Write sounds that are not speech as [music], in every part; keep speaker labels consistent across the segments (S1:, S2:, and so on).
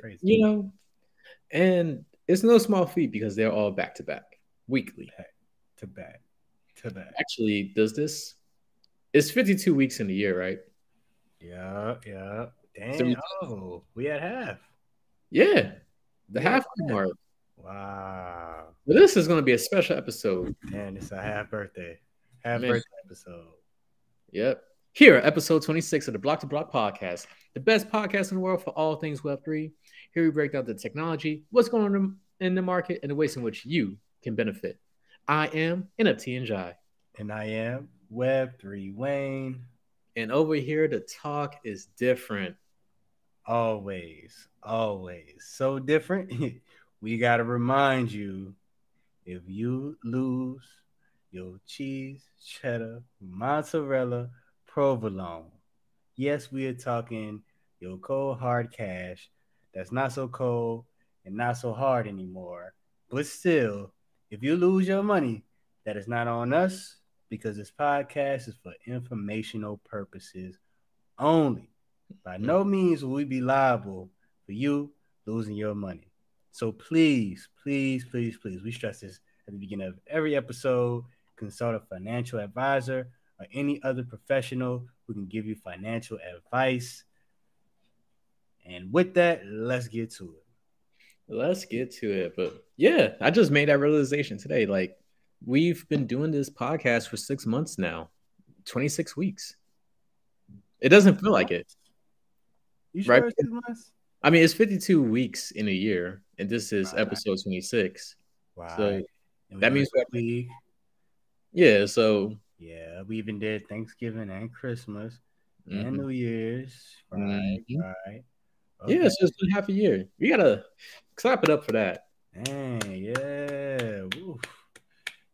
S1: Crazy.
S2: You know, and it's no small feat because they're all back to back weekly.
S1: to back to back.
S2: Actually, does this? It's 52 weeks in a year, right?
S1: Yeah, yeah. Damn.
S2: So
S1: oh, we at half.
S2: Yeah, the
S1: Yeah.
S2: halfway mark.
S1: Wow.
S2: This is going to be a special episode.
S1: Man, it's a half birthday. Half
S2: Man.
S1: birthday episode.
S2: Yep. Here, episode 26 of the Bloc 2 Bloc podcast, the best podcast in the world for all things Web3. Here we break down the technology, what's going on in the market, and the ways in which you can benefit. I am NFT and Jai.
S1: And I am Web3 Wayne.
S2: And over here, the talk is different.
S1: Always, always. So different. [laughs] we got to remind you if you lose your cheese, cheddar, mozzarella, provolone, yes, we are talking your cold hard cash that's not so cold and not so hard anymore. But still, if you lose your money, that is not on us because this podcast is for informational purposes only. By no means will we be liable for you losing your money. So please, please, please, please, we stress this at the beginning of every episode. Consult a financial advisor or any other professional who can give you financial advice. And with that, let's get to it.
S2: Let's get to it. But yeah, I just made that realization today. Like, we've been doing this podcast for six months now, 26 weeks. It doesn't feel like it.
S1: You sure
S2: Right.
S1: it's two months?
S2: I mean, it's 52 weeks in a year, and this is
S1: Right.
S2: episode 26.
S1: Wow.
S2: So that means
S1: went week.
S2: yeah, so
S1: Yeah, we even did Thanksgiving and Christmas and
S2: mhm.
S1: New Year's. Right,
S2: Mhm.
S1: right.
S2: Yeah, so it's been half a year. We gotta clap it up for that.
S1: Dang, yeah. Woo.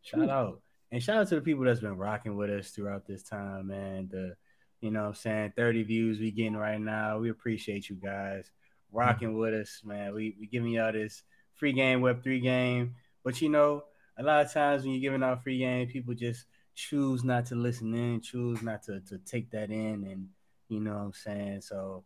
S1: Shout out. And shout out to the people that's been rocking with us throughout this time, man. The you know what I'm saying 30 views we getting right now. We appreciate you guys rocking with us, man. We we giving y'all this free game, web three game. But you know, a lot of times when you're giving out free game, people just choose not to listen in, choose not to to take that in and you know what I'm saying? So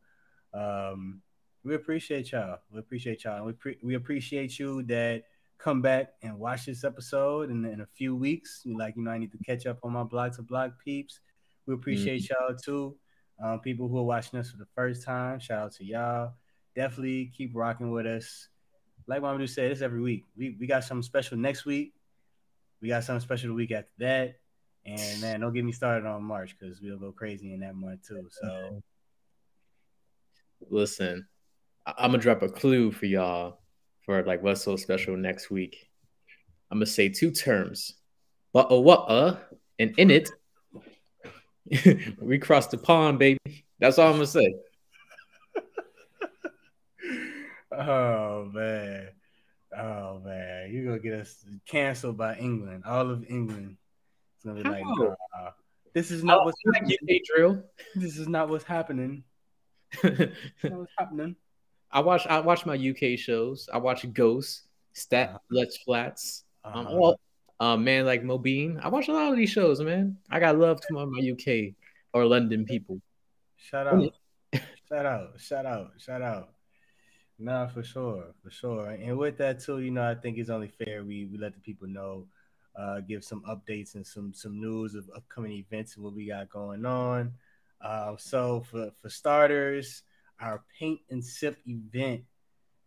S1: um we appreciate y'all. We appreciate y'all. And we pre- we appreciate you that come back and watch this episode in, in a few weeks. You like, you know, I need to catch up on my Bloc 2 Bloc peeps. We appreciate y'all too. Um, people who are watching us for the first time, shout out to y'all. Definitely keep rocking with us. Like Mamadou said, this every week. We we got something special next week. We got something special the week after that. And man, don't get me started on March because we'll go crazy in that month too. So [laughs]
S2: Listen, I'm gonna drop a clue for y'all for like what's so special next week. I'm gonna say two terms, but uh, what uh, and in it, [laughs] we crossed the pond, baby. That's all I'm gonna say.
S1: Oh man. Oh man. You're gonna get us canceled by England. All of England. It's gonna be like,
S2: How?
S1: nah, this is not
S2: Oh,
S1: what's happening.
S2: UK drill.
S1: This is not what's happening. This [laughs] is not what's happening.
S2: I watch I watch my UK shows. I watch Ghost, Stath,
S1: Uh-huh.
S2: Lets Flats, um,
S1: Uh-huh.
S2: all, um, man like Mobeen. I watch a lot of these shows, man. I got love to my, my UK or London people.
S1: Shout out. shout out. Shout out. Shout out. Nah, for sure. For sure. And with that too, you know, I think it's only fair we, we let the people know, uh, give some updates and some some news of upcoming events and what we got going on. Um, so for, for starters, our paint and sip event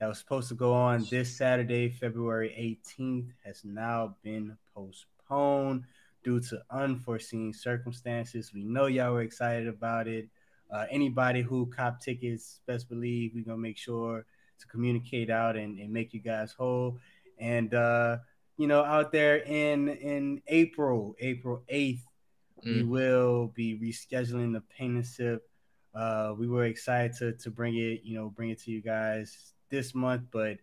S1: that was supposed to go on this Saturday, February 18th, has now been postponed due to unforeseen circumstances. We know y'all were excited about it. Uh, anybody who cop tickets, best believe we're gonna make sure to communicate out and, and make you guys whole. And uh, you know, out there in in April, April 8th, we
S2: Mm.
S1: will be rescheduling the paint and sip. Uh, we were excited to to bring it, you know, bring it to you guys this month, but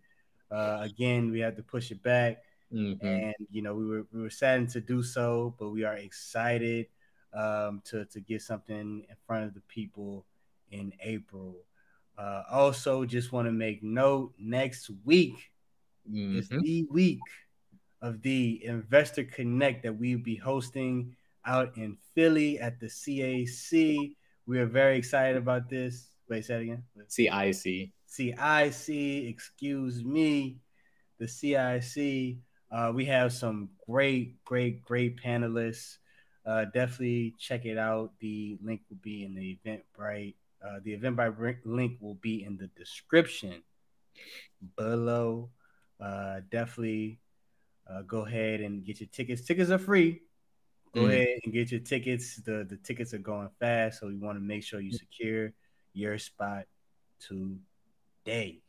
S1: uh, again, we had to push it back
S2: Mhm.
S1: and you know we were we were saddened to do so, but we are excited um, to to get something in front of the people in April. Uh, also, just want to make note: next week is
S2: Mhm.
S1: the week of the Investor Connect that we'll be hosting out in Philly at the CAC. We are very excited about this. Wait, say it again.
S2: CIC.
S1: CIC, excuse me, the CIC. Uh, we have some great, great, great panelists. Uh, definitely check it out. The link will be in the Eventbrite. Uh, the Eventbrite link will be in the description below. Uh, definitely uh, go ahead and get your tickets. Tickets are free. Go mm. ahead and get your tickets. The the tickets are going fast, so we want to make sure you secure your spot today.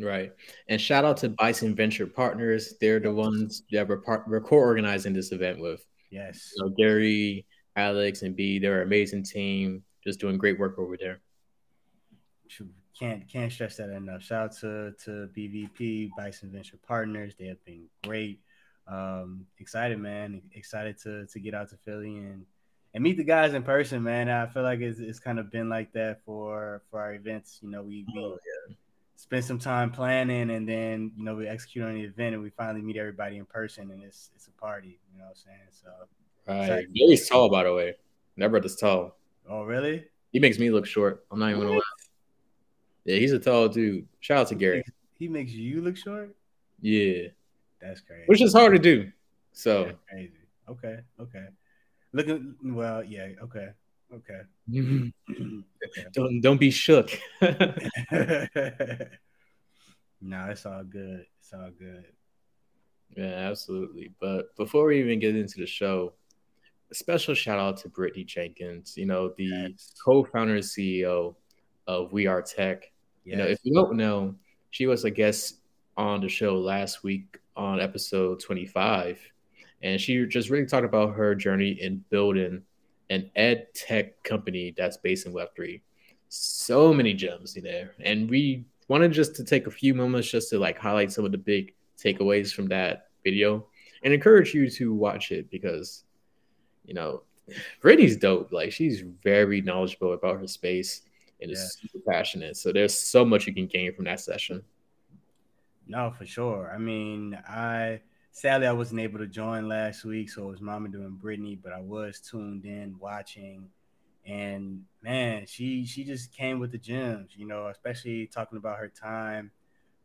S2: Right. And shout out to Bison Venture Partners. They're the ones that we're, part, we're co-organizing this event with.
S1: Yes.
S2: So Gary, Alex, and B, they're an amazing team, just doing great work over there.
S1: Can't can't stress that enough. Shout out to to BVP, Bison Venture Partners. They have been great. Um, excited, man. Excited to to get out to Philly and and meet the guys in person, man. I feel like it's, it's kind of been like that for for our events. You know, we, we oh, yeah. spend some time planning, and then you know we execute on the event, and we finally meet everybody in person, and it's it's a party. You know what I'm saying? So,
S2: right. Gary's tall, by the way. That brother's tall.
S1: Oh, really?
S2: He makes me look short. I'm not even gonna lie. Yeah, he's a tall dude. Shout out to Gary.
S1: He makes you look short.
S2: Yeah,
S1: that's crazy.
S2: Which is hard to do. So
S1: that's crazy. Okay. Okay. Looking well, yeah. Okay. Okay.
S2: okay. [laughs] Don't don't be shook.
S1: no, [laughs] nah, it's all good. It's all good.
S2: Yeah, absolutely. But before we even get into the show, a special shout out to Brittany Jenkins, you know, the yes. co-founder and CEO of We Are Tech. Yes. You know, if you don't know, she was a guest on the show last week on episode 25 and she just really talked about her journey in building an ed tech company that's based in Web3. So many gems in there. And we wanted just to take a few moments just to like highlight some of the big takeaways from that video and encourage you to watch it because, you know, Brittany's dope. Like she's very knowledgeable about her space and yeah. is super passionate. So there's so much you can gain from that session.
S1: No, for sure. I mean, I sadly I wasn't able to join last week, so it was Mama doing Brittany, but I was tuned in watching. And man, she she just came with the gems, you know, especially talking about her time.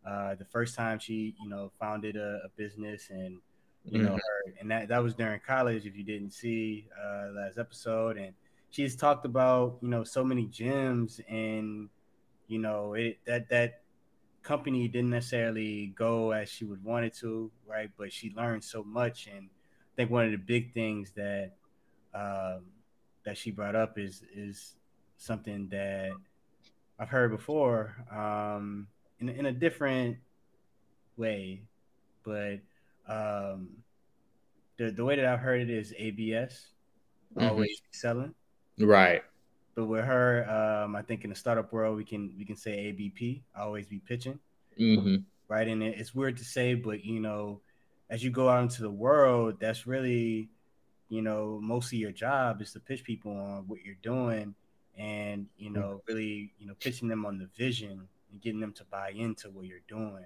S1: Uh, the first time she, you know, founded a, a business and you mm-hmm. know her and that that was during college if you didn't see uh last episode and she's talked about you know so many gems and you know it that that company didn't necessarily go as she would want it to, right? But she learned so much, and I think one of the big things that um, that she brought up is is something that I've heard before um, in in a different way, but um, the the way that I've heard it is ABS, mm-hmm. always selling,
S2: right?
S1: But with her, um, I think in the startup world, we can we can say ABP, I always be pitching,
S2: mm-hmm.
S1: right? And it, it's weird to say, but you know, as you go out into the world, that's really, you know, most of your job is to pitch people on what you're doing, and you know, mm-hmm. really, you know, pitching them on the vision and getting them to buy into what you're doing.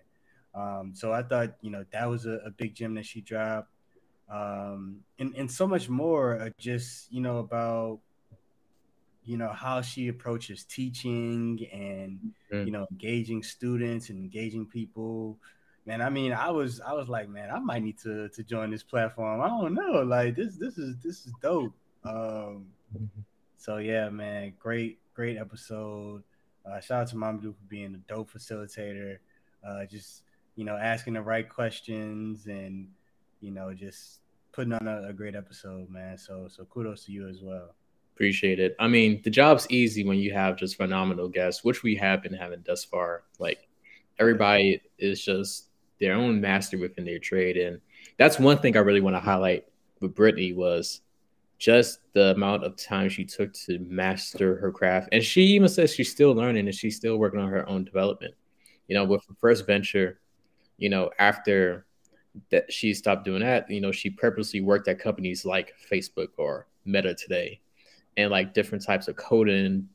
S1: Um, so I thought, you know, that was a, a big gem that she dropped, um, and and so much more. Uh, just you know about you know how she approaches teaching and mm-hmm. you know engaging students and engaging people. Man i mean i was i was like man i might need to to join this platform. I don't know. Like this this is this is dope. Um mm-hmm. so yeah man great great episode. Uh shout out to Mamadou for being a dope facilitator. Uh just you know asking the right questions and you know just putting on a, a great episode man. So so kudos to you as well
S2: Appreciate it. I mean, the job's easy when you have just phenomenal guests, which we have been having thus far. Like everybody is just their own master within their trade. And that's one thing I really want to highlight with Brittany was just the amount of time she took to master her craft. And she even says she's still learning and she's still working on her own development. You know, with her first venture, you know, after that she stopped doing that, you know, she purposely worked at companies like Facebook or Meta today and like different types of coding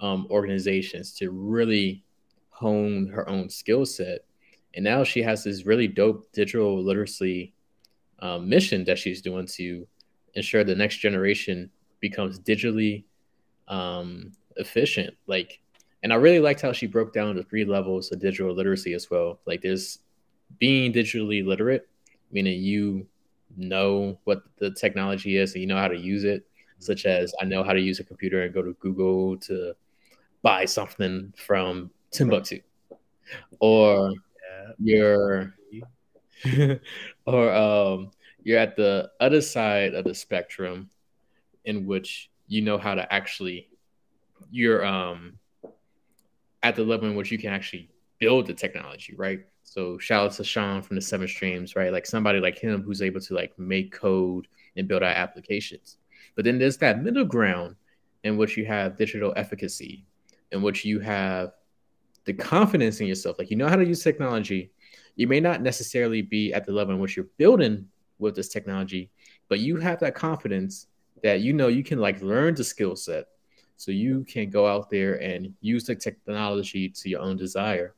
S2: um, organizations to really hone her own skill set. And now she has this really dope digital literacy um, mission that she's doing to ensure the next generation becomes digitally um, efficient. Like And I really liked how she broke down the three levels of digital literacy as well. Like there's being digitally literate, meaning you know what the technology is and you know how to use it, such as I know how to use a computer and go to Google to buy something from Timbucktoo. Or you're [laughs] or um you're at the other side of the spectrum in which you know how to actually you're um at the level in which you can actually build the technology, right? So shout out to Sean from the Seven Streams, right? Like somebody like him who's able to like make code and build out applications. But then there's that middle ground in which you have digital efficacy, in which you have the confidence in yourself. Like you know how to use technology. You may not necessarily be at the level in which you're building with this technology, but you have that confidence that you know you can like learn the skill set so you can go out there and use the technology to your own desire.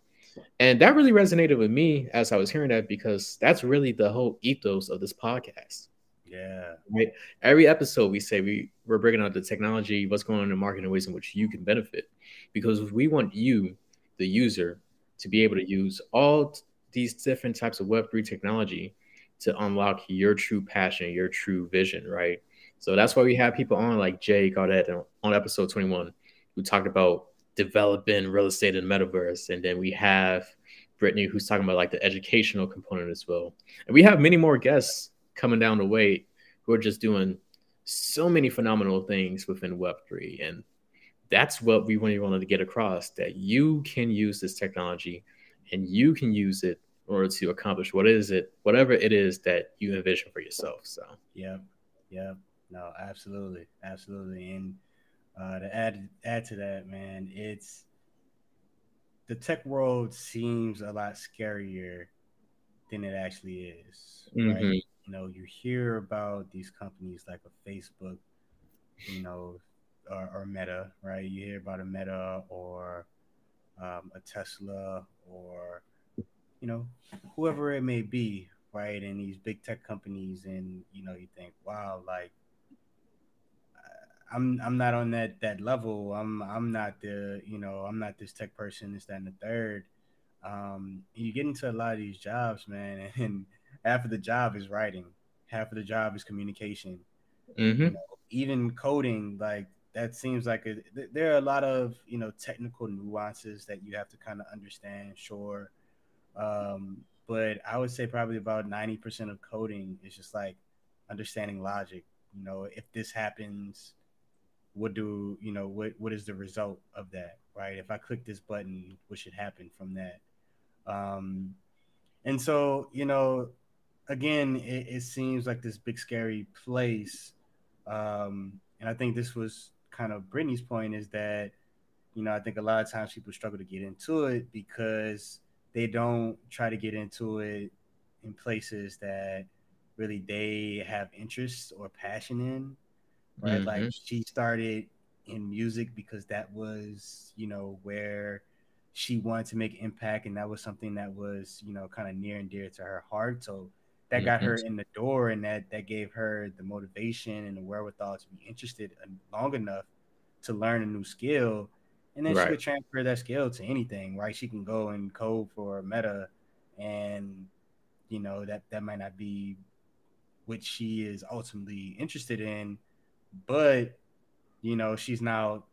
S2: And that really resonated with me as I was hearing that because that's really the whole ethos of this podcast.
S1: Yeah.
S2: Right. Every episode we say we, we're bringing out the technology, what's going on in the market, and ways in which you can benefit. Because we want you, the user, to be able to use all these different types of Web3 technology to unlock your true passion, your true vision, right? So that's why we have people on like Jay Gaudet on episode 21 who talked about developing real estate in metaverse. And then we have Brittany who's talking about like the educational component as well. And we have many more guests coming down the way who are just doing so many phenomenal things within Web3. And that's what we really wanted to get across that you can use this technology and you can use it in order to accomplish what is it, whatever it is that you envision for yourself. So,
S1: yeah, yeah. No, absolutely, absolutely. And uh, to add add to that, man, it's the tech world seems a lot scarier than it actually is. Mm-hmm. You know, you hear about these companies like a Facebook, you know, or, or Meta, right? You hear about a Meta or um, a Tesla or you know whoever it may be, right? And these big tech companies, and you know, you think, wow, like I'm I'm not on that that level. I'm I'm not the you know I'm not this tech person. This that and the third. Um, you get into a lot of these jobs, man, [laughs] and half of the job is writing, half of the job is communication. Mm-hmm. You know, even coding, like that seems like a, there are a lot of you know technical nuances that you have to kind of understand. Sure, um, but I would say probably about ninety percent of coding is just like understanding logic. You know, if this happens, what do you know what what is the result of that right if i click this button what should happen from that um and so you know again it, it seems like this big scary place um and i think this was kind of brittany's point is that you know i think a lot of times people struggle to get into it because they don't try to get into it in places that really they have interest or passion in right? Mm-hmm. Like she started in music because that was, you know, where she wanted to make impact and that was something that was, you know, kind of near and dear to her heart. So that mm-hmm. got her in the door and that that gave her the motivation and the wherewithal to be interested long enough to learn a new skill and then right. she could transfer that skill to anything right she can go and code for meta and you know that that might not be what she is ultimately interested in but you know she's now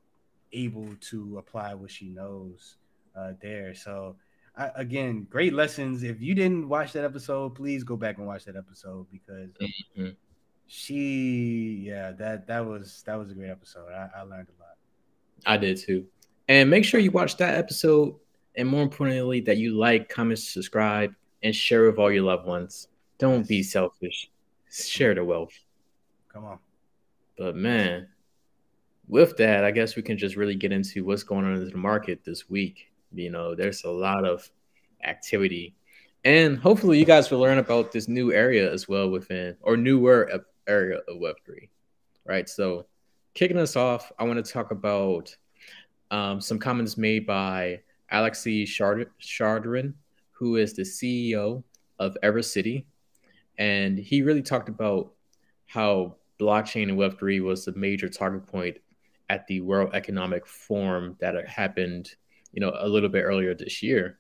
S1: able to apply what she knows uh, there. So I, again, great lessons. If you didn't watch that episode, please go back and watch that episode because mm-hmm. she, yeah, that that was that was a great episode. I, I learned a lot.
S2: I did too. And make sure you watch that episode, and more importantly, that you like, comment, subscribe, and share with all your loved ones. Don't be selfish. Share the wealth.
S1: Come on.
S2: But man, with that, I guess we can just really get into what's going on in the market this week. You know, there's a lot of activity. And hopefully you guys will learn about this new area as well within or newer area of Web3. Right. So kicking us off, I want to talk about um, some comments made by Alexei Chardrin, who is the CEO of EverCity. And he really talked about how blockchain and Web3 was the major target point at the World Economic Forum that happened, you know, a little bit earlier this year.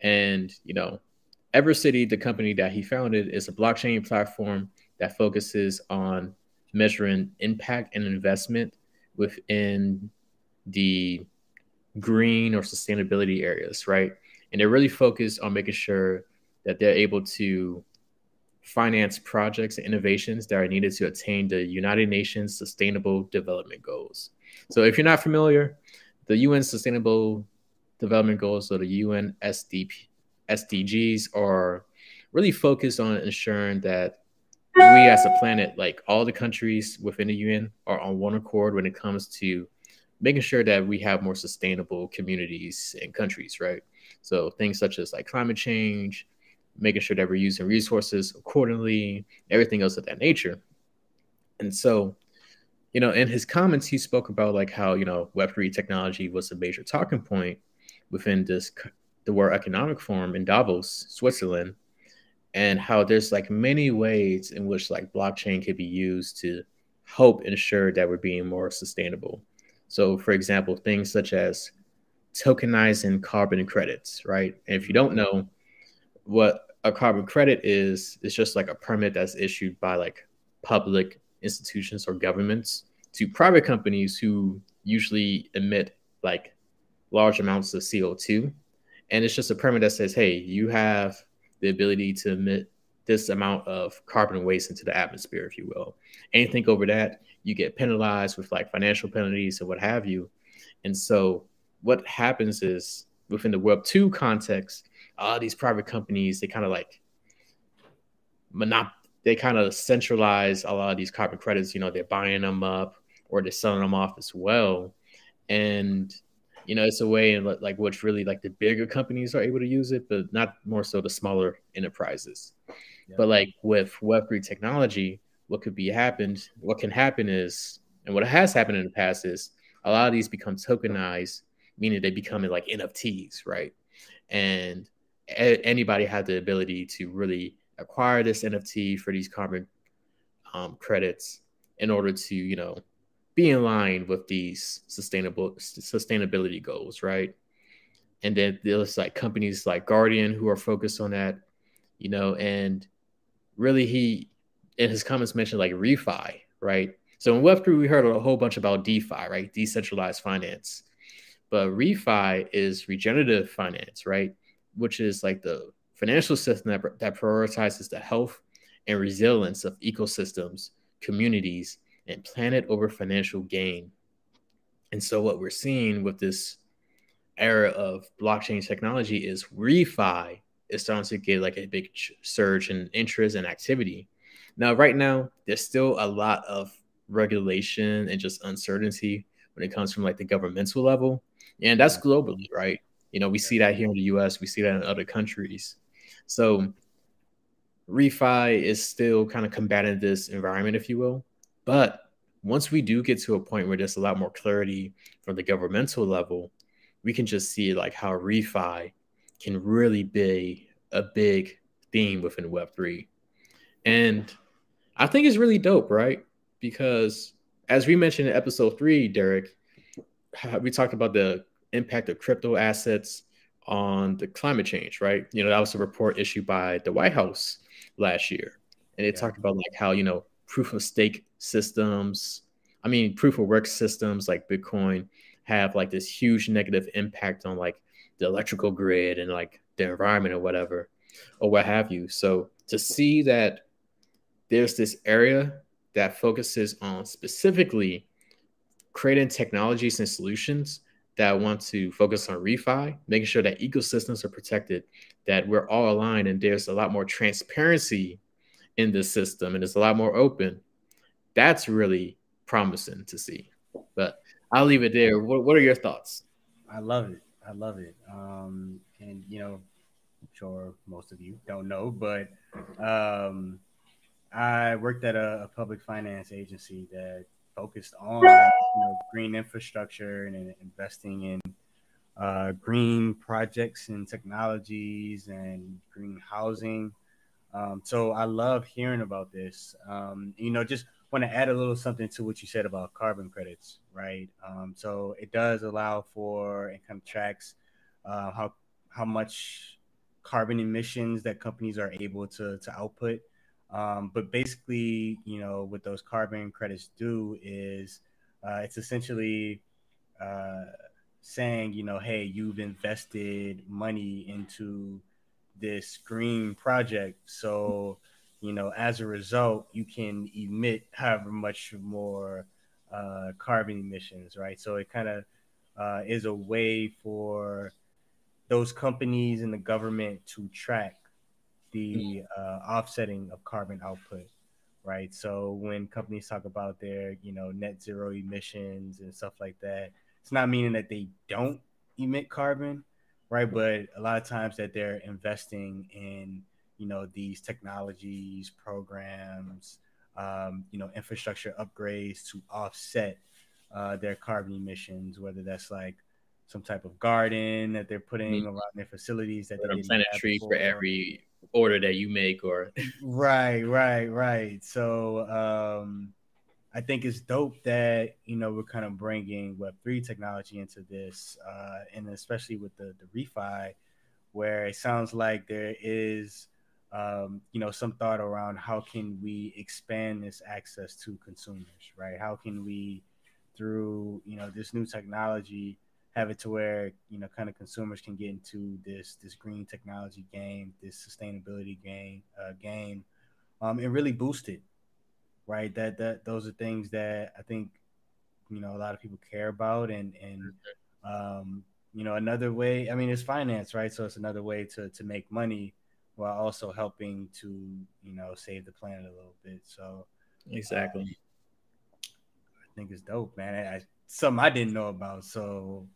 S2: And, you know, Evercity, the company that he founded, is a blockchain platform that focuses on measuring impact and investment within the green or sustainability areas, right? And they're really focused on making sure that they're able to finance projects and innovations that are needed to attain the United Nations Sustainable Development Goals. So, if you're not familiar, the UN Sustainable Development Goals, or the UN SDP, SDGs, are really focused on ensuring that we as a planet, like all the countries within the UN, are on one accord when it comes to making sure that we have more sustainable communities and countries, right? So things such as like climate change, making sure that we're using resources accordingly, everything else of that nature. And so, you know, in his comments, he spoke about like how, you know, Web3 technology was a major talking point within this, the World Economic Forum in Davos, Switzerland, and how there's like many ways in which like blockchain could be used to help ensure that we're being more sustainable. So, for example, things such as tokenizing carbon credits, right? And if you don't know, what a carbon credit is it's just like a permit that's issued by like public institutions or governments to private companies who usually emit like large amounts of CO2. And it's just a permit that says, hey, you have the ability to emit this amount of carbon waste into the atmosphere, if you will. Anything over that, you get penalized with like financial penalties and what have you. And so what happens is within the Web 2 context, uh, these private companies, they kind of like monop they kind of centralize a lot of these carbon credits. You know, they're buying them up or they're selling them off as well. And you know, it's a way in like which really like the bigger companies are able to use it, but not more so the smaller enterprises. Yeah. But like with Web3 technology, what could be happened, what can happen is, and what has happened in the past is a lot of these become tokenized, meaning they become like NFTs, right? And anybody had the ability to really acquire this NFT for these carbon um, credits in order to, you know, be in line with these sustainable sustainability goals, right? And then there's like companies like Guardian who are focused on that, you know, and really he in his comments mentioned like refi, right? So in Web3, we heard a whole bunch about DeFi, right? Decentralized finance. But refi is regenerative finance, right? which is like the financial system that, that prioritizes the health and resilience of ecosystems, communities, and planet over financial gain. And so, what we're seeing with this era of blockchain technology is refi is starting to get like a big surge in interest and activity. Now, right now, there's still a lot of regulation and just uncertainty when it comes from like the governmental level, and that's globally, right? You know, we see that here in the US, we see that in other countries. So refi is still kind of combating this environment, if you will. But once we do get to a point where there's a lot more clarity from the governmental level, we can just see like how refi can really be a big theme within Web3. And I think it's really dope, right? Because as we mentioned in episode three, Derek, we talked about the impact of crypto assets on the climate change, right? You know, that was a report issued by the White House last year. And it yeah. talked about like how, you know, proof of stake systems, I mean, proof of work systems like Bitcoin have like this huge negative impact on like the electrical grid and like the environment or whatever, or what have you. So to see that there's this area that focuses on specifically creating technologies and solutions that want to focus on refi, making sure that ecosystems are protected, that we're all aligned, and there's a lot more transparency in the system and it's a lot more open. That's really promising to see. But I'll leave it there. What, what are your thoughts?
S1: I love it. I love it. Um, and you know, I'm sure most of you don't know, but um, I worked at a, a public finance agency that focused on you know, green infrastructure and investing in uh, green projects and technologies and green housing. Um, so I love hearing about this. Um, you know, just want to add a little something to what you said about carbon credits, right? Um, so it does allow for and tracks uh, how how much carbon emissions that companies are able to to output. Um, but basically, you know, what those carbon credits do is uh, it's essentially uh, saying, you know, hey, you've invested money into this green project, so you know, as a result, you can emit however much more uh, carbon emissions, right? So it kind of uh, is a way for those companies and the government to track the uh, offsetting of carbon output, right? So when companies talk about their, you know, net zero emissions and stuff like that, it's not meaning that they don't emit carbon, right? But a lot of times that they're investing in you know these technologies programs um, you know infrastructure upgrades to offset uh, their carbon emissions whether that's like some type of garden that they're putting mm-hmm. around their facilities that
S2: they plant a tree for every order that you make or
S1: right right right so um I think it's dope that you know we're kind of bringing Web three technology into this, uh, and especially with the the refi, where it sounds like there is um, you know, some thought around how can we expand this access to consumers, right? How can we, through you know this new technology, have it to where you know kind of consumers can get into this this green technology game, this sustainability game, uh, game, um, and really boost it, right? That that those are things that I think you know a lot of people care about, and and um, you know another way. I mean, it's finance, right? So it's another way to to make money while also helping to you know save the planet a little bit. So
S2: exactly, um,
S1: I think it's dope, man. I, something I didn't know about. So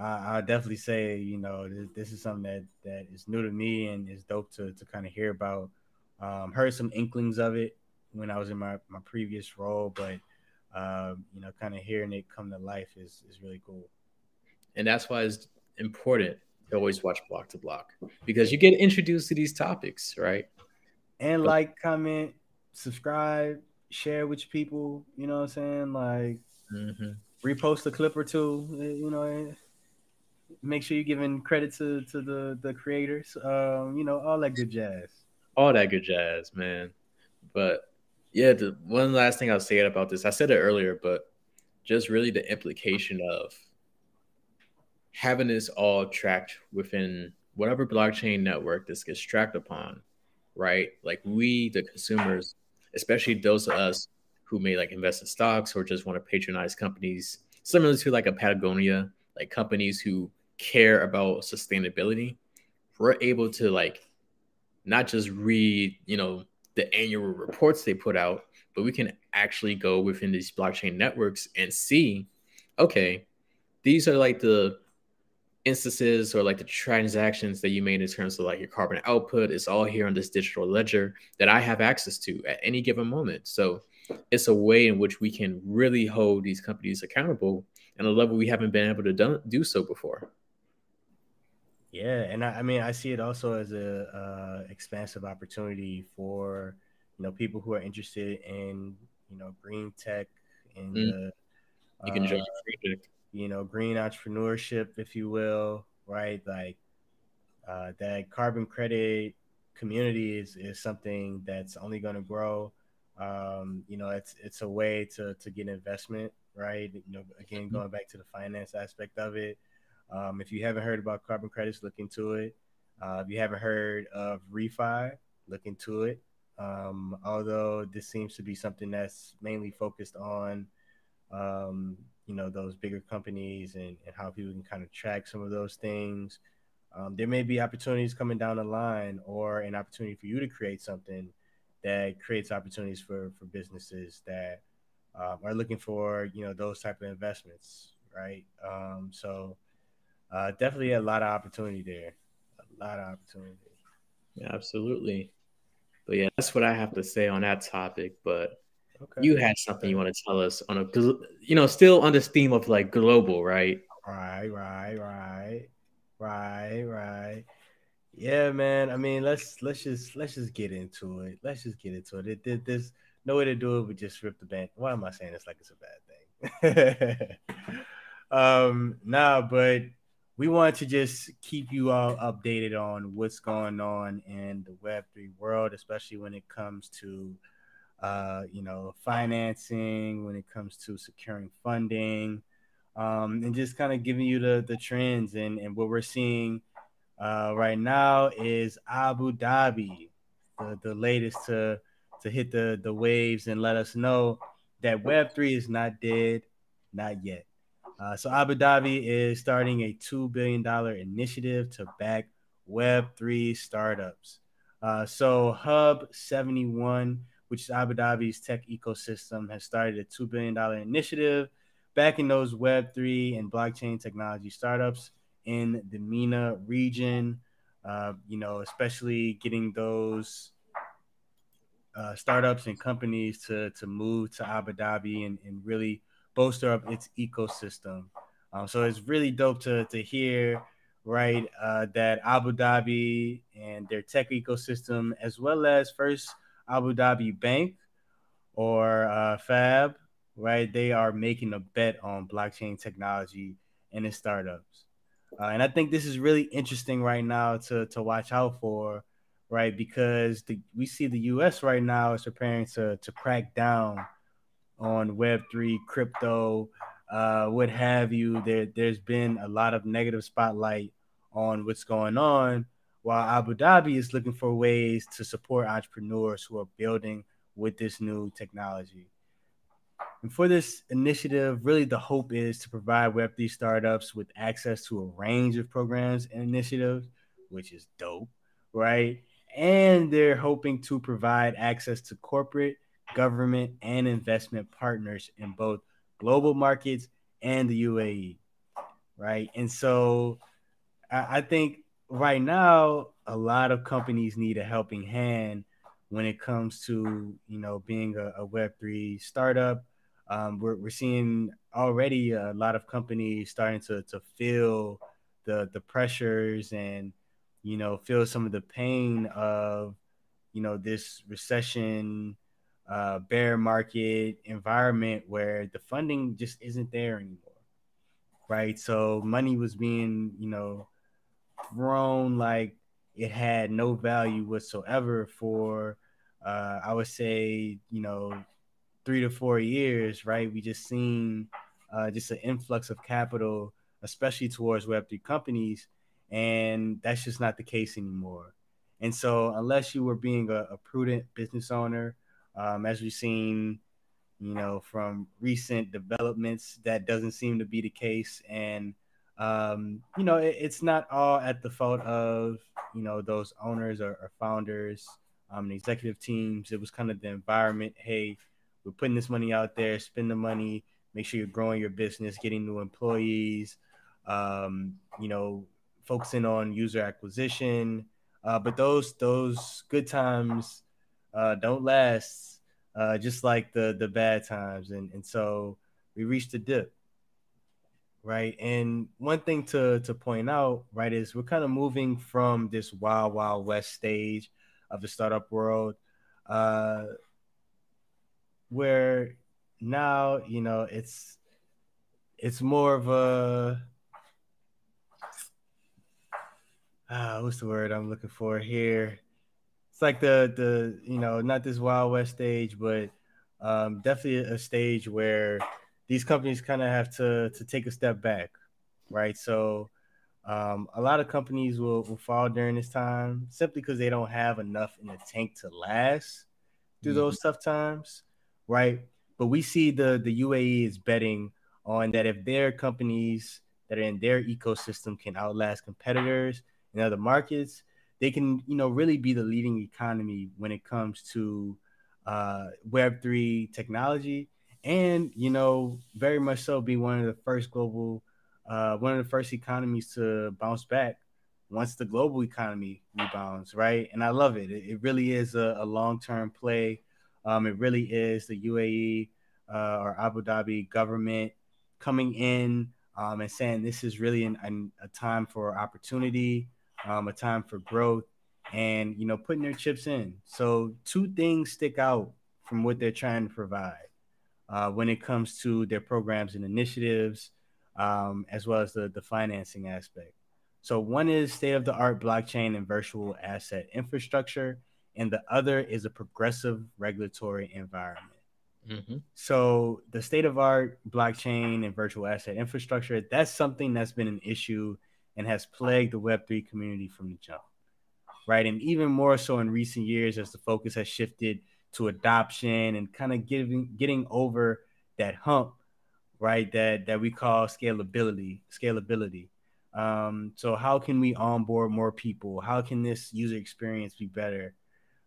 S1: I, will definitely say you know this, this, is something that that is new to me and is dope to to kind of hear about. Um, heard some inklings of it when I was in my my previous role, but um, you know, kind of hearing it come to life is is really cool.
S2: And that's why it's important to always watch Bloc 2 Bloc because you get introduced to these topics, right?
S1: And like, comment, subscribe, share with people. You know what I'm saying? Like, mm-hmm. repost a clip or two. You know, make sure you're giving credit to to the the creators. Um, you know, all that good jazz.
S2: All that good jazz, man. But yeah, the one last thing I'll say about this, I said it earlier, but just really the implication of having this all tracked within whatever blockchain network this gets tracked upon, right? Like we, the consumers, especially those of us who may like invest in stocks or just want to patronize companies similar to like a Patagonia, like companies who care about sustainability, we're able to like not just read, you know, the annual reports they put out, but we can actually go within these blockchain networks and see, okay, these are like the instances or like the transactions that you made in terms of like your carbon output it's all here on this digital ledger that I have access to at any given moment. So it's a way in which we can really hold these companies accountable at a level we haven't been able to do, do so before.
S1: Yeah, and I, I, mean I see it also as a uh, expansive opportunity for you know people who are interested in you know green tech and mm. the,
S2: you can uh, join the
S1: you know, green entrepreneurship, if you will, right? Like uh, that carbon credit community is, is something that's only going to grow. Um, you know, it's it's a way to to get investment, right? You know, again, mm-hmm. going back to the finance aspect of it. Um, if you haven't heard about carbon credits, look into it. Uh, if you haven't heard of refi, look into it. Um, although this seems to be something that's mainly focused on um, you know those bigger companies and, and how people can kind of track some of those things um, there may be opportunities coming down the line or an opportunity for you to create something that creates opportunities for for businesses that um, are looking for you know those type of investments right um, so uh, definitely a lot of opportunity there a lot of opportunity
S2: yeah, absolutely but yeah that's what i have to say on that topic but Okay. You had something you want to tell us on a, you know, still on this theme of like global, right?
S1: Right, right, right, right, right. Yeah, man. I mean, let's let's just let's just get into it. Let's just get into it. it, it this no way to do it but just rip the band. Why am I saying this like it's a bad thing? [laughs] um, nah, but we want to just keep you all updated on what's going on in the Web3 world, especially when it comes to, uh, you know, financing, when it comes to securing funding, um, and just kind of giving you the, the trends and, and what we're seeing uh, right now is Abu Dhabi, the, the latest to, to hit the, the waves and let us know that Web3 is not dead, not yet. Uh, so Abu Dhabi is starting a $2 billion initiative to back Web3 startups. Uh, so Hub 71, which is Abu Dhabi's tech ecosystem, has started a $2 billion initiative backing those Web3 and blockchain technology startups in the MENA region. Uh, you know, especially getting those uh, startups and companies to to move to Abu Dhabi and, and really bolster up its ecosystem. Um, so it's really dope to to hear, right, uh, that Abu Dhabi and their tech ecosystem, as well as First Abu Dhabi Bank or uh, Fab, right, they are making a bet on blockchain technology and its startups. Uh, and I think this is really interesting right now to to watch out for, right? Because the, we see the U.S. right now is preparing to to crack down on Web3, crypto, uh, what have you. There, there's been a lot of negative spotlight on what's going on, while Abu Dhabi is looking for ways to support entrepreneurs who are building with this new technology. And for this initiative, really the hope is to provide Web3 startups with access to a range of programs and initiatives, which is dope, right? And they're hoping to provide access to corporate government, and investment partners in both global markets and the UAE, right? And so I, think right now a lot of companies need a helping hand when it comes to you know being a, a Web3 startup. Um, we're, we're seeing already a lot of companies starting to, to feel the the pressures and you know feel some of the pain of you know this recession uh, bear market environment where the funding just isn't there anymore, right? So money was being, you know, thrown like it had no value whatsoever for, uh, I would say, you know, three to four years, right? We just seen uh, just an influx of capital, especially towards Web3 companies, and that's just not the case anymore. And so, unless you were being a, a prudent business owner, um, as we've seen, you know, from recent developments, that doesn't seem to be the case. And, um, you know, it, it's not all at the fault of, you know, those owners or, or founders, um, executive teams. It was kind of the environment. Hey, we're putting this money out there, spend the money, make sure you're growing your business, getting new employees, um, you know, focusing on user acquisition. Uh, but those those good times uh, don't last, uh, just like the the bad times. And and so we reached a dip, right? And one thing to to point out, right, is we're kind of moving from this wild wild west stage of the startup world, uh, where now you know it's it's more of a uh, what's the word I'm looking for here? It's like the the you know not this wild west stage, but um, definitely a stage where these companies kind of have to to take a step back, right? So um, a lot of companies will, will fall during this time simply because they don't have enough in the tank to last through mm-hmm. those tough times, right? But we see the the UAE is betting on that if their companies that are in their ecosystem can outlast competitors in other markets, they can you know really be the leading economy when it comes to uh, Web three technology, and you know very much so be one of the first global, uh, one of the first economies to bounce back once the global economy rebounds, right? And I love it. It, it really is a, a long term play. Um, it really is the UAE uh, or Abu Dhabi government coming in um, and saying this is really an, an, a time for opportunity um, a time for growth, and you know putting their chips in. So two things stick out from what they're trying to provide uh, when it comes to their programs and initiatives, um, as well as the, the financing aspect. So, one is state of the art blockchain and virtual asset infrastructure, and the other is a progressive regulatory environment. Mm-hmm. So, the state of art blockchain and virtual asset infrastructure, that's something that's been an issue and has plagued the Web3 community from the jump, right? And even more so in recent years as the focus has shifted to adoption and kind of getting getting over that hump, right? That that we call scalability, scalability. Um, so how can we onboard more people? How can this user experience be better?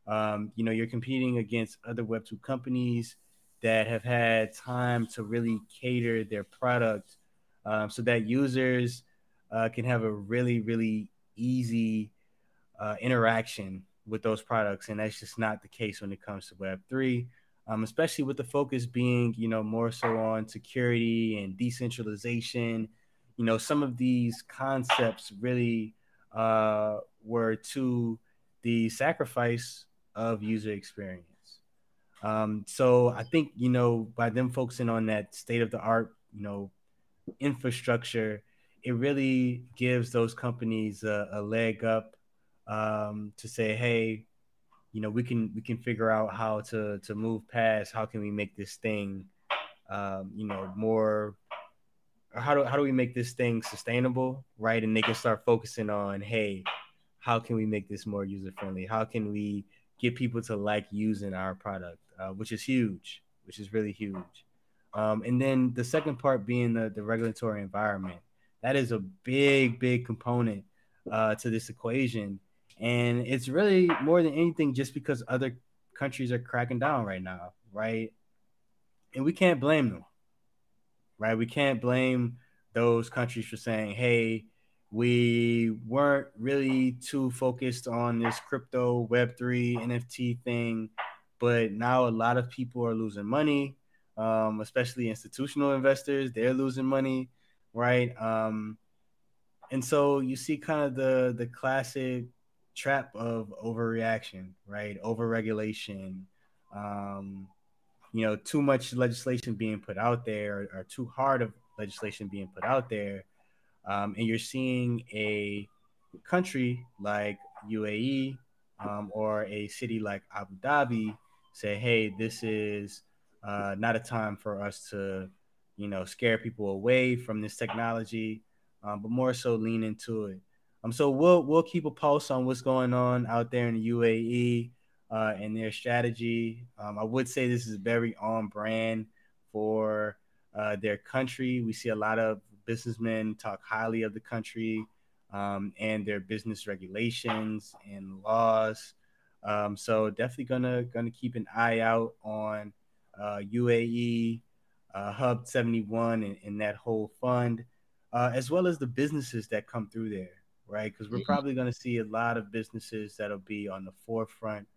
S1: Um, you know, you're competing against other Web2 companies that have had time to really cater their product um, so that users uh, can have a really, really easy uh, interaction with those products, and that's just not the case when it comes to Web three. Um, especially with the focus being, you know, more so on security and decentralization. You know, some of these concepts really uh, were to the sacrifice of user experience. Um, so I think you know by them focusing on that state of the art, you know, infrastructure, it really gives those companies a, a leg up um, to say, hey, you know, we can we can figure out how to to move past. How can we make this thing, um, you know, more? How do how do we make this thing sustainable, right? And they can start focusing on, hey, how can we make this more user friendly? How can we get people to like using our product, uh, which is huge, which is really huge. Um, and then the second part being the, the regulatory environment. That is a big, big component uh, to this equation and it's really more than anything just because other countries are cracking down right now, right? And we can't blame them, right? We can't blame those countries for saying, hey, we weren't really too focused on this crypto web3 nft thing but now a lot of people are losing money um, especially institutional investors they're losing money right um, and so you see kind of the the classic trap of overreaction, right? Overregulation, um, you know, too much legislation being put out there or, too hard of legislation being put out there. Um, and you're seeing a country like UAE um, or a city like Abu Dhabi say, hey, this is uh, not a time for us to, you know, scare people away from this technology, um, but more so lean into it. Um, so we'll we'll keep a pulse on what's going on out there in the UAE uh, and their strategy. Um, I would say this is very on brand for uh, their country. We see a lot of businessmen talk highly of the country um, and their business regulations and laws. Um, so definitely gonna gonna keep an eye out on uh, UAE uh, Hub 71 and, and, that whole fund, uh, as well as the businesses that come through there right? Because we're mm-hmm. probably going to see a lot of businesses that'll be on the forefront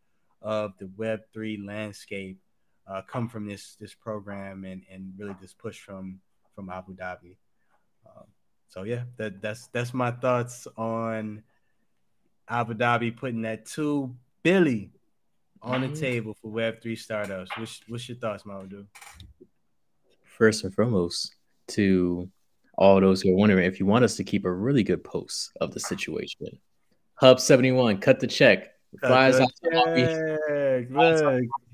S1: of the Web three landscape uh, come from this this program and and really this push from from Abu Dhabi. Um, so yeah, that that's that's my thoughts on Abu Dhabi putting that two billy on the mm-hmm. table for Web three startups. What's what's your thoughts, Mamadou?
S2: First and foremost, to all those who are wondering if you want us to keep a really good post of the situation. Hub 71, cut the check. Flies out to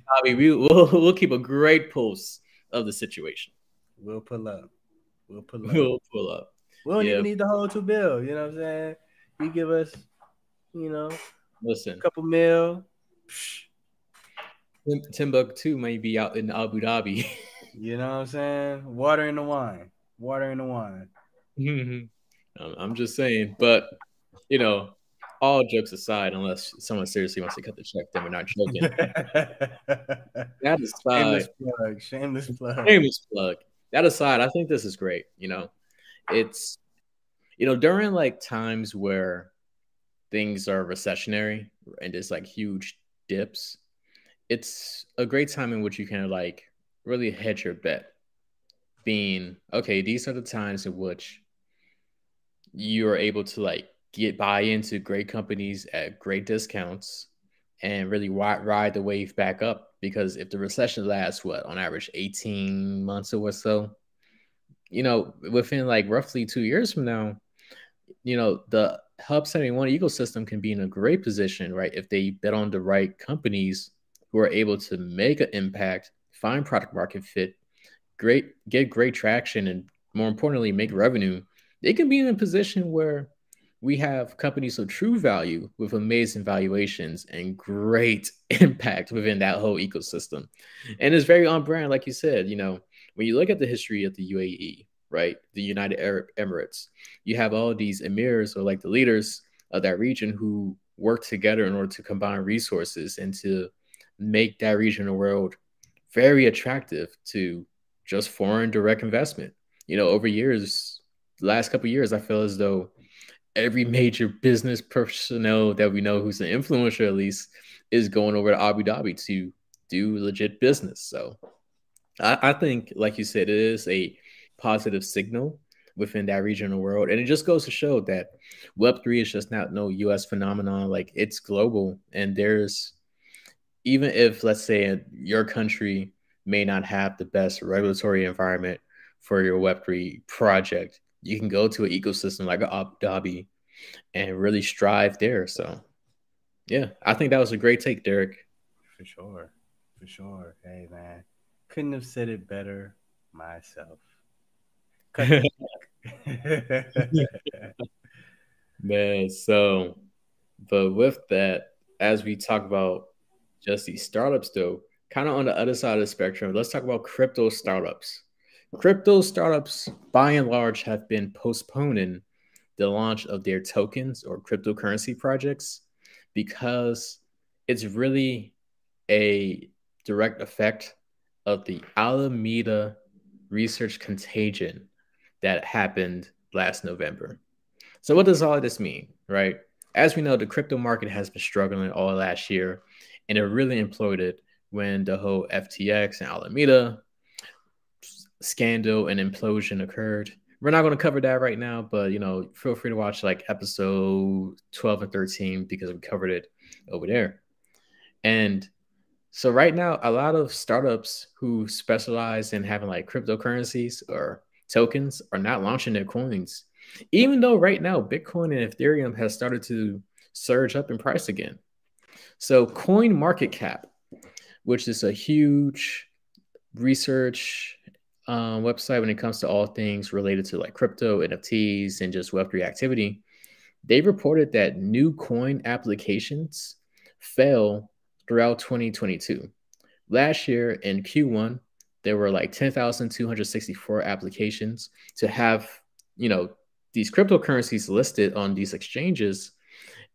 S2: Bobby. We, will we'll keep a great post of the situation.
S1: We'll pull up. We'll pull up.
S2: We'll pull up.
S1: We don't yeah. even need the whole two bill. You know what I'm saying? You give us, you know,
S2: listen,
S1: a couple mil.
S2: Timbucktoo might be out in Abu Dhabi. [laughs]
S1: you know what I'm saying? Water in the wine water in the wine. Mm-hmm.
S2: I'm just saying, but you know, all jokes aside, unless someone seriously wants to cut the check, then we're not joking. [laughs] that aside, shameless plug, shameless plug, shameless plug. That aside, I think this is great. You know, it's you know during like times where things are recessionary and there's like huge dips, it's a great time in which you can like really hedge your bet being okay, these are the times in which you are able to like get buy into great companies at great discounts and really ride, the wave back up. Because if the recession lasts, what on average, 18 months or so, you know, within like roughly two years from now, you know, the Hub 71 ecosystem can be in a great position, right? If they bet on the right companies who are able to make an impact, find product market fit, great, get great traction, and more importantly, make revenue, they can be in a position where we have companies of true value with amazing valuations and great [laughs] impact within that whole ecosystem. And it's very on brand, like you said, you know, when you look at the history of the UAE, right, the United Arab Emirates, you have all these emirs or like the leaders of that region who work together in order to combine resources and to make that region the world very attractive to just foreign direct investment. You know, over years, last couple years, I feel as though every major business personnel that we know who's an influencer at least is going over to Abu Dhabi to do legit business. So I, I think, like you said, it is a positive signal within that regional world. And it just goes to show that Web3 is just not no US phenomenon. Like it's global. And there's, even if, let's say, your country may not have the best regulatory environment for your Web3 project, you can go to an ecosystem like Abu Dhabi and really strive there. So, yeah, I think that was a great take, Derek.
S1: For sure. For sure. Hey, man. Couldn't have said it better myself. [laughs] [laughs]
S2: man, so, but with that, as we talk about just these startups, though, kind of on the other side of the spectrum, let's talk about crypto startups. Crypto startups, by and large, have been postponing the launch of their tokens or cryptocurrency projects because it's really a direct effect of the Alameda research contagion that happened last November. So, what does all of this mean, right? As we know, the crypto market has been struggling all last year, and it really imploded when the whole FTX and Alameda scandal and implosion occurred. We're not going to cover that right now, but you know, feel free to watch like episode 12 and 13 because we covered it over there. And so right now, a lot of startups who specialize in having like cryptocurrencies or tokens are not launching their coins. Even though right now Bitcoin and Ethereum has started to surge up in price again. So Coin Market Cap, which is a huge research um, website when it comes to all things related to like crypto, NFTs, and just Web3 activity, they reported that new coin applications fell throughout 2022. Last year in Q1, there were like 10,264 applications to have, you know, these cryptocurrencies listed on these exchanges.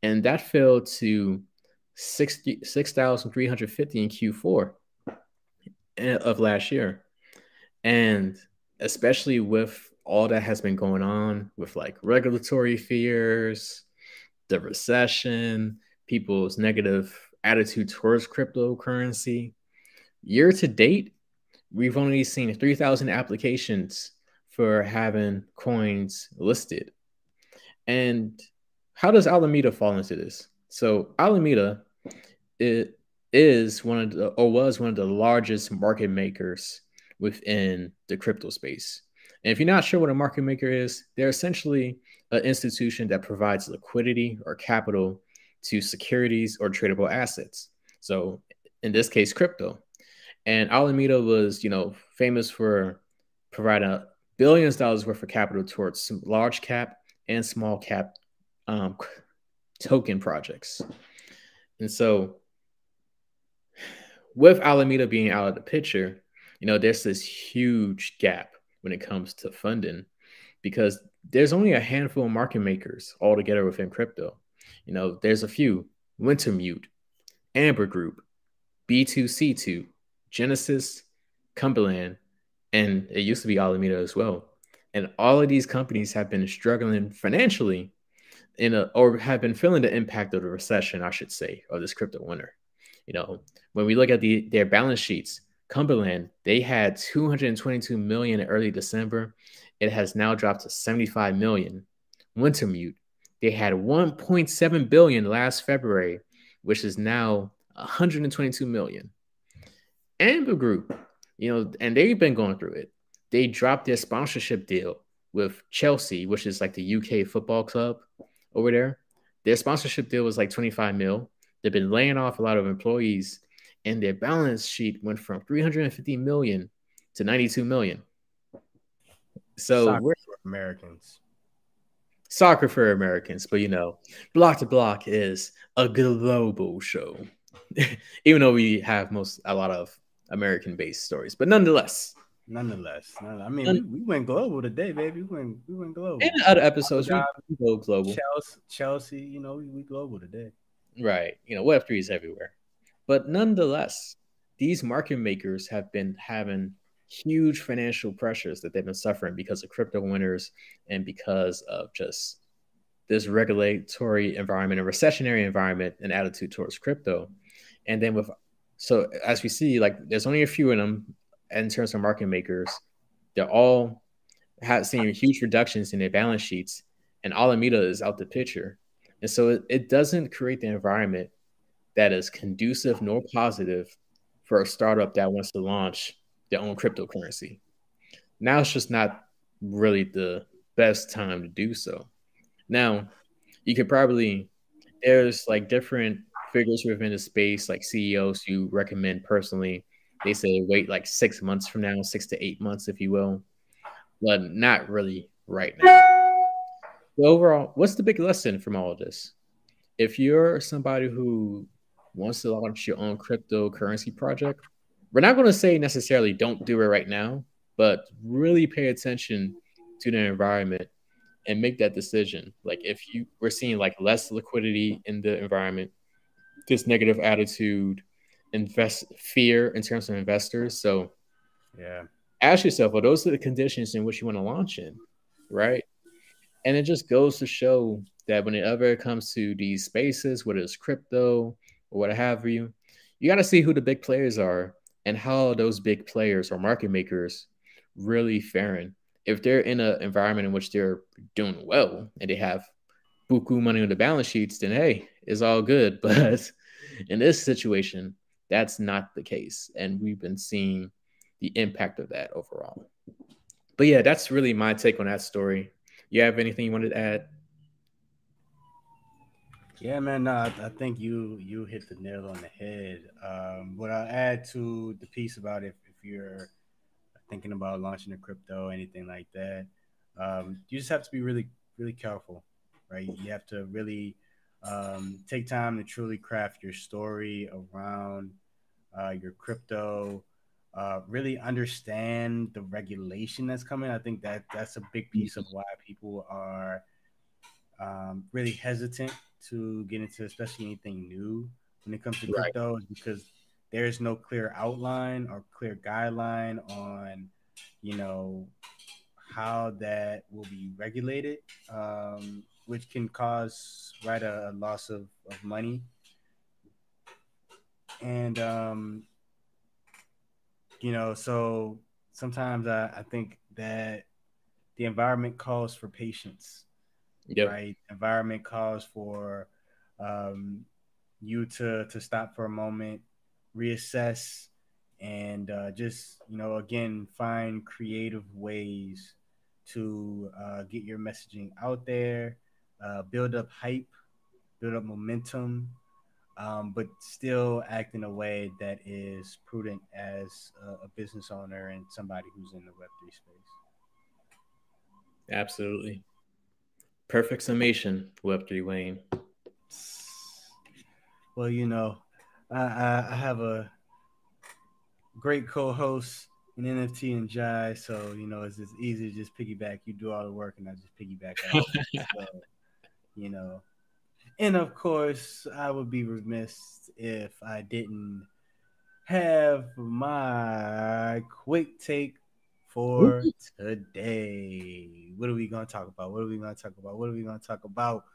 S2: And that fell to 6,350 in Q4 eh, of last year. And especially with all that has been going on with like regulatory fears, the recession, people's negative attitude towards cryptocurrency, year to date, we've only seen 3,000 applications for having coins listed. And how does Alameda fall into this? So Alameda it is one of the or was one of the largest market makers within the crypto space. And if you're not sure what a market maker is, they're essentially an institution that provides liquidity or capital to securities or tradable assets. So in this case, crypto. And Alameda was, you know, famous for providing billions of dollars worth of capital towards some large cap and small cap um, token projects. And so, with Alameda being out of the picture, you know, there's this huge gap when it comes to funding because there's only a handful of market makers altogether within crypto. You know, there's a few Wintermute, Amber Group, B2C2, Genesis, Cumberland, and it used to be Alameda as well. And all of these companies have been struggling financially in a or have been feeling the impact of the recession, I should say, of this crypto winter. You know, when we look at the their balance sheets, Cumberland, they had 222 million in early December. It has now dropped to 75 million. Wintermute, they had 1.7 billion last February, which is now 122 million. Amber Group, you know, and they've been going through it. They dropped their sponsorship deal with Chelsea, which is like the UK football club over there. Their sponsorship deal was like 25 mil. They've been laying off a lot of employees, and their balance sheet went from 350 million to 92 million. So
S1: Soccer
S2: we're
S1: for Americans.
S2: soccer for Americans, but you know, Bloc 2 Bloc is a global show, [laughs] even though we have most a lot of American-based stories, but nonetheless,
S1: Nonetheless, none- I mean,
S2: None-
S1: we, we went global today, baby. We went, we went global.
S2: in other episodes we go global,
S1: Chelsea, Chelsea, you know, we, we global today.
S2: Right? You know, Web three is everywhere, but nonetheless, these market makers have been having huge financial pressures that they've been suffering because of crypto winners and because of just this regulatory environment, a recessionary environment, and attitude towards crypto. And then with so as we see, like there's only a few of them in terms of market makers. They're all have seen huge reductions in their balance sheets, and Alameda is out the picture. And so it, it doesn't create the environment that is conducive nor positive for a startup that wants to launch their own cryptocurrency. Now it's just not really the best time to do so. Now, you could probably there's like different figures within the space, like CEOs you recommend personally. They say wait like six months from now, six to eight months, if you will, but not really right now. Overall, what's the big lesson from all of this? If you're somebody who wants to launch your own cryptocurrency project, we're not going to say necessarily don't do it right now, but really pay attention to the environment and make that decision. Like if you we're seeing like less liquidity in the environment, this negative attitude, invest fear in terms of investors. So
S1: Yeah.
S2: ask yourself, well, those are the conditions in which you want to launch in, right? And it just goes to show that whenever it comes to these spaces, whether it's crypto or what have you, you got to see who the big players are and how those big players or market makers really faring. If they're in an environment in which they're doing well and they have buku money on the balance sheets, then hey, it's all good. [laughs] But in this situation, that's not the case. And we've been seeing the impact of that overall. But yeah, that's really my take on that story. You have anything you wanted to add?
S1: Yeah, man. No, I, I think you you hit the nail on the head. Um, what I'll add to the piece about if, if you're thinking about launching a crypto, anything like that, um, you just have to be really really careful, right? You have to really um, take time to truly craft your story around uh, your crypto. Uh, really understand the regulation that's coming. I think that that's a big piece of why people are um, really hesitant to get into, especially anything new when it comes to
S2: Right.
S1: crypto, because there's no clear outline or clear guideline on, you know, how that will be regulated, um, which can cause right a, a loss of, of money. And um, you know, so sometimes I, I think that the environment calls for patience
S2: Yep.
S1: right? Environment calls for um, you to to stop for a moment, reassess, and uh, just you know again find creative ways to uh, get your messaging out there, uh, build up hype, build up momentum, um, but still act in a way that is prudent as a, a business owner and somebody who's in the Web three space.
S2: Absolutely. Perfect summation, Web3 Wayne.
S1: Well, you know, I, I, have a great co-host in NFT and Jai, so you know it's just easy to just piggyback. You do all the work, and I just piggyback. [laughs] So, you know, and of course, I would be remiss if I didn't have my quick take for today. What are we gonna talk about? What are we gonna talk about? What are we gonna talk about?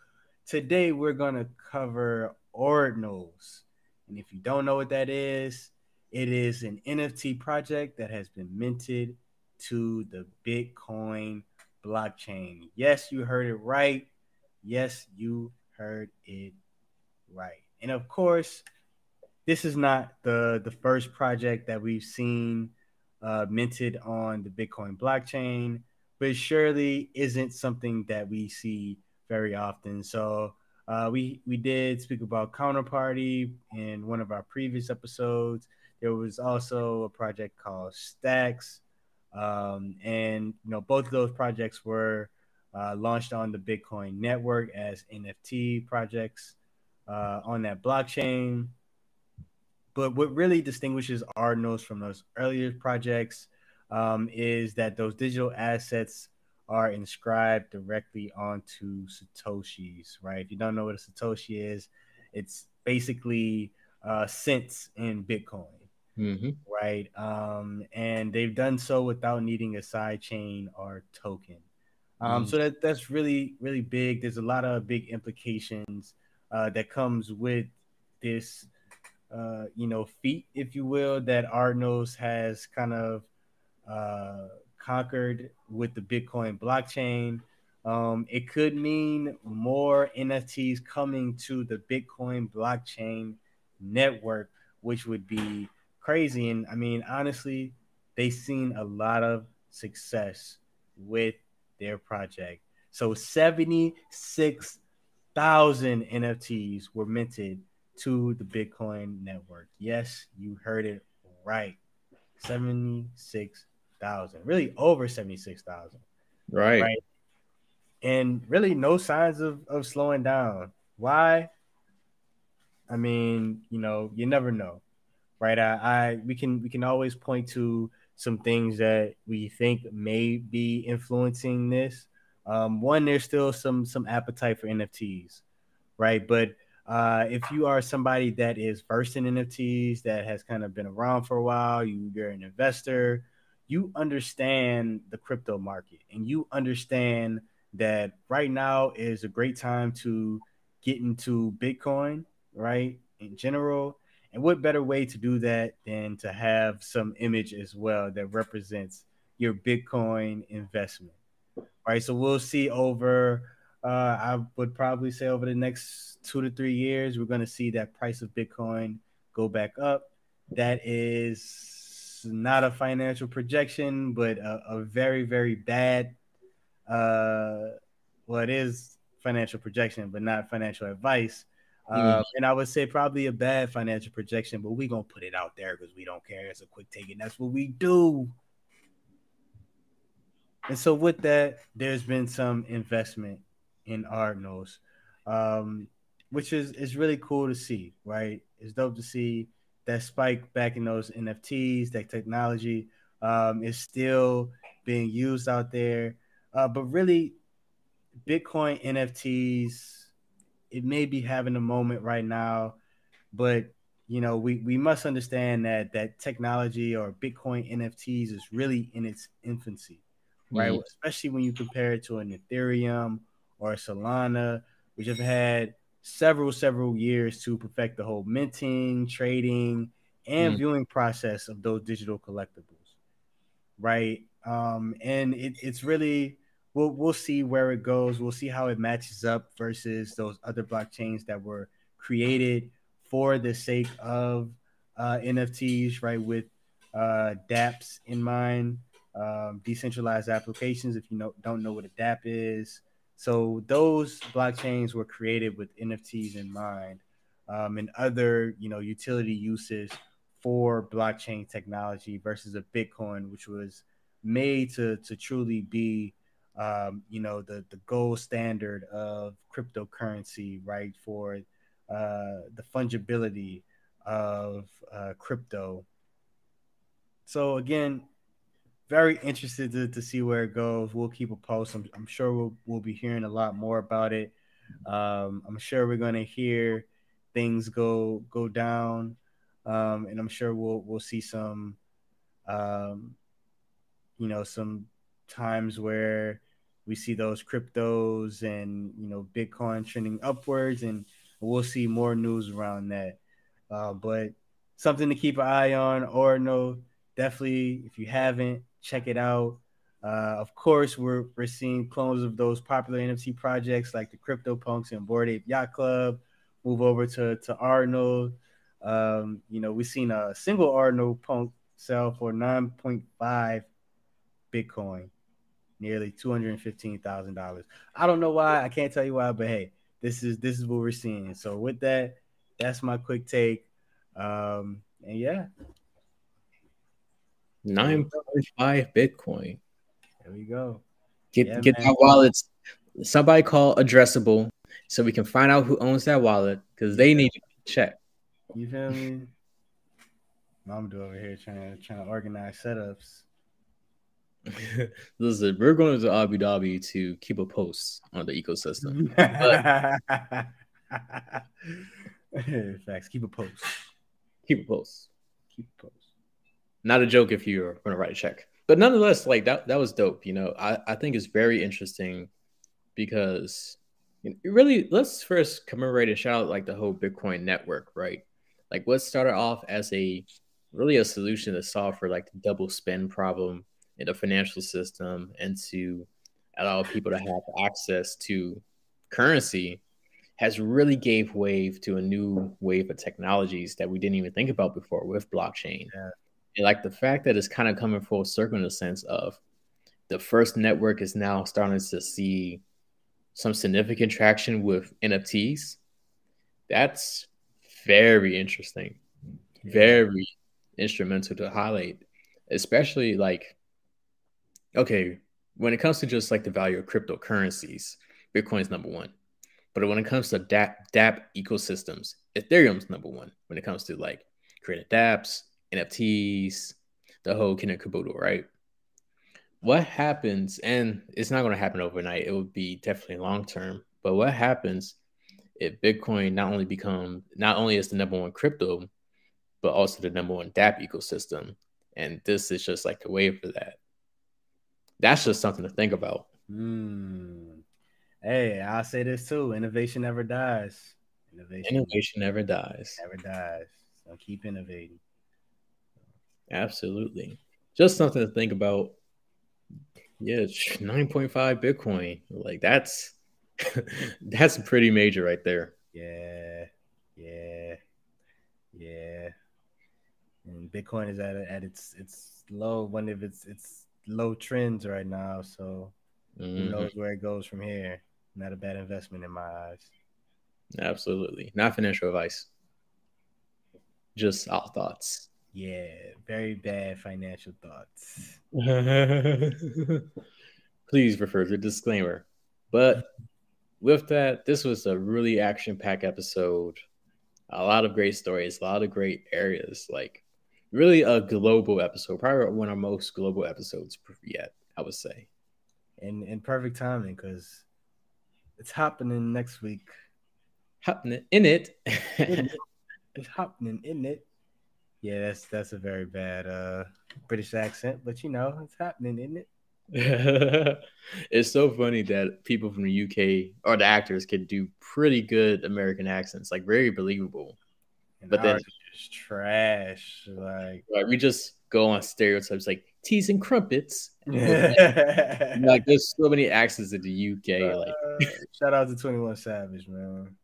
S1: Today we're gonna cover ordinals. And if you don't know what that is, it is an NFT project that has been minted to the Bitcoin blockchain. Yes, you heard it right. Yes, you heard it right. And of course, this is not the the first project that we've seen uh, minted on the Bitcoin blockchain, but surely isn't something that we see very often. So uh, we we did speak about Counterparty in one of our previous episodes. There was also a project called Stacks, um, and you know both of those projects were uh, launched on the Bitcoin network as NFT projects uh, on that blockchain. But what really distinguishes Ordinals from those earlier projects um, is that those digital assets are inscribed directly onto Satoshis, right? If you don't know what a Satoshi is, it's basically uh, cents in Bitcoin, mm-hmm. right? Um, and they've done so without needing a side chain or token. Um, mm-hmm. So that that's really really big. There's a lot of big implications uh, that comes with this uh, you know, feat, if you will, that Ordinals has kind of uh, conquered with the Bitcoin blockchain. Um, it could mean more NFTs coming to the Bitcoin blockchain network, which would be crazy. And I mean, honestly, they've seen a lot of success with their project. So 76,000 NFTs were minted to the Bitcoin network. Yes, you heard it right. 76,000. Really over 76,000.
S2: Right. Right.
S1: And really no signs of, of slowing down. Why? I mean, you know, you never know. Right? I, I we can we can always point to some things that we think may be influencing this. Um, one, there's still some some appetite for NFTs, right? But uh, if you are somebody that is versed in NFTs, that has kind of been around for a while, you, you're an investor, you understand the crypto market and you understand that right now is a great time to get into Bitcoin, right? In general. And what better way to do that than to have some image as well that represents your Bitcoin investment, All right. So we'll see over uh, I would probably say over the next two to three years, we're going to see that price of Bitcoin go back up. That is not a financial projection, but a, a very, very bad. Uh, well, it is financial projection, but not financial advice. Uh, and I would say probably a bad financial projection, but we're gonna put it out there because we don't care. It's a quick take, and that's what we do. And so, with that, there's been some investment in Ordinals, um, which is is really cool to see. Right, it's dope to see that spike back in those NFTs. That technology um, is still being used out there, uh, but really, Bitcoin NFTs it may be having a moment right now, but you know we, we must understand that that technology or bitcoin nfts is really in its infancy right mm-hmm. especially when you compare it to an ethereum or a Solana, which have had several, several years to perfect the whole minting, trading, and mm. viewing process of those digital collectibles. Right. Um, and it, it's really we'll we'll see where it goes. We'll see how it matches up versus those other blockchains that were created for the sake of uh, NFTs, right? With uh, DApps in mind, um, decentralized applications. If you know, don't know what a DApp is, so those blockchains were created with NFTs in mind um, and other, you know, utility uses for blockchain technology versus a Bitcoin, which was made to to truly be, um, you know, the the gold standard of cryptocurrency, right? For uh, the fungibility of uh, crypto. So again, very interested to, to see where it goes. We'll keep a post. I'm, I'm sure we'll, we'll be hearing a lot more about it. Um, I'm sure we're going to hear things go go down, um, and I'm sure we'll we'll see some, um, you know, some times where we see those cryptos and you know Bitcoin trending upwards, and we'll see more news around that. Uh, but something to keep an eye on, or no, definitely if you haven't check it out. Uh, of course, we're we're seeing clones of those popular NFT projects like the CryptoPunks and Bored Ape Yacht Club move over to to Ordinal. Um, you know, we've seen a single ordinal punk sell for 9.5 Bitcoin, nearly $215,000. I don't know why, I can't tell you why, but hey, this is this is what we're seeing. So with that, that's my quick take. Um, and yeah.
S2: 9.5 Bitcoin.
S1: There we go.
S2: Get yeah, get man. that wallet. Somebody call addressable so we can find out who owns that wallet because they need to check.
S1: You feel me? I'm do over here trying to trying to organize setups. [laughs]
S2: Listen, we're going to Abu Dhabi to keep a post on the ecosystem. [laughs]
S1: Facts. Keep a post.
S2: Keep a post.
S1: Keep a post.
S2: Not a joke if you're going to write a check, but nonetheless, like that that was dope. You know, I I think it's very interesting because really let's first commemorate and shout out like the whole Bitcoin network, right? Like what started off as a really a solution to solve for like the double spend problem in the financial system and to allow people to have access to currency has really gave wave to a new wave of technologies that we didn't even think about before with blockchain. Yeah. And like the fact that it's kind of coming full circle in the sense of the first network is now starting to see some significant traction with NFTs. That's very interesting. Very instrumental to highlight, especially like, okay, when it comes to just like the value of cryptocurrencies, Bitcoin's number one. But when it comes to DApp, DAP ecosystems, Ethereum's number one when it comes to like creating dApps, NFTs, the whole kit and caboodle, right? What happens, and it's not going to happen overnight, it would be definitely long term, but what happens if Bitcoin not only become not only is the number one crypto, but also the number one DApp ecosystem. And this is just like the way for that. That's just something to think about.
S1: Mm. Hey, I'll say this too. Innovation never dies.
S2: Innovation, Innovation never dies.
S1: Never dies. So keep innovating.
S2: Absolutely. Just something to think about. Yeah, 9.5 Bitcoin. Like that's [laughs] that's pretty major right there.
S1: Yeah. Yeah. Yeah and Bitcoin is at at its its low one of its its low trends right now. So mm-hmm. who knows where it goes from here? Not a bad investment in my eyes.
S2: Absolutely, not financial advice. Just our thoughts.
S1: Yeah, very bad financial thoughts. [laughs]
S2: Please refer to the disclaimer. But with that, this was a really action packed episode. A lot of great stories, a lot of great areas. Like really a global episode, probably one of our most global episodes yet, I would say.
S1: And in perfect timing because it's happening next week.
S2: Happening in it. [laughs]
S1: it's happening in it. Yeah, that's that's a very bad uh British accent, but you know, it's happening, isn't it? [laughs]
S2: it's so funny that people from the UK or the actors can do pretty good American accents, like very believable.
S1: And but then just trash. Like,
S2: like we just go on stereotypes like teas and crumpets. [laughs] like there's so many accents in the UK. Uh, like [laughs]
S1: shout out to 21 Savage, man.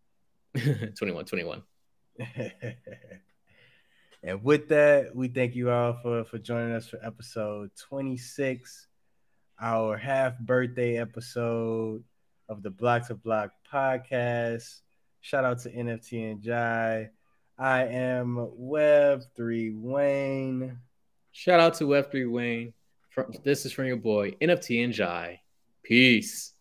S1: [laughs]
S2: 21, 21.
S1: and with that, we thank you all for for joining us for episode 26, our half birthday episode of the Bloc 2 Bloc podcast. Shout out to NFT and Jai. I am Web3 Wayne.
S2: Shout out to Web3 Wayne. From, This is from your boy, NFT and Jai. Peace.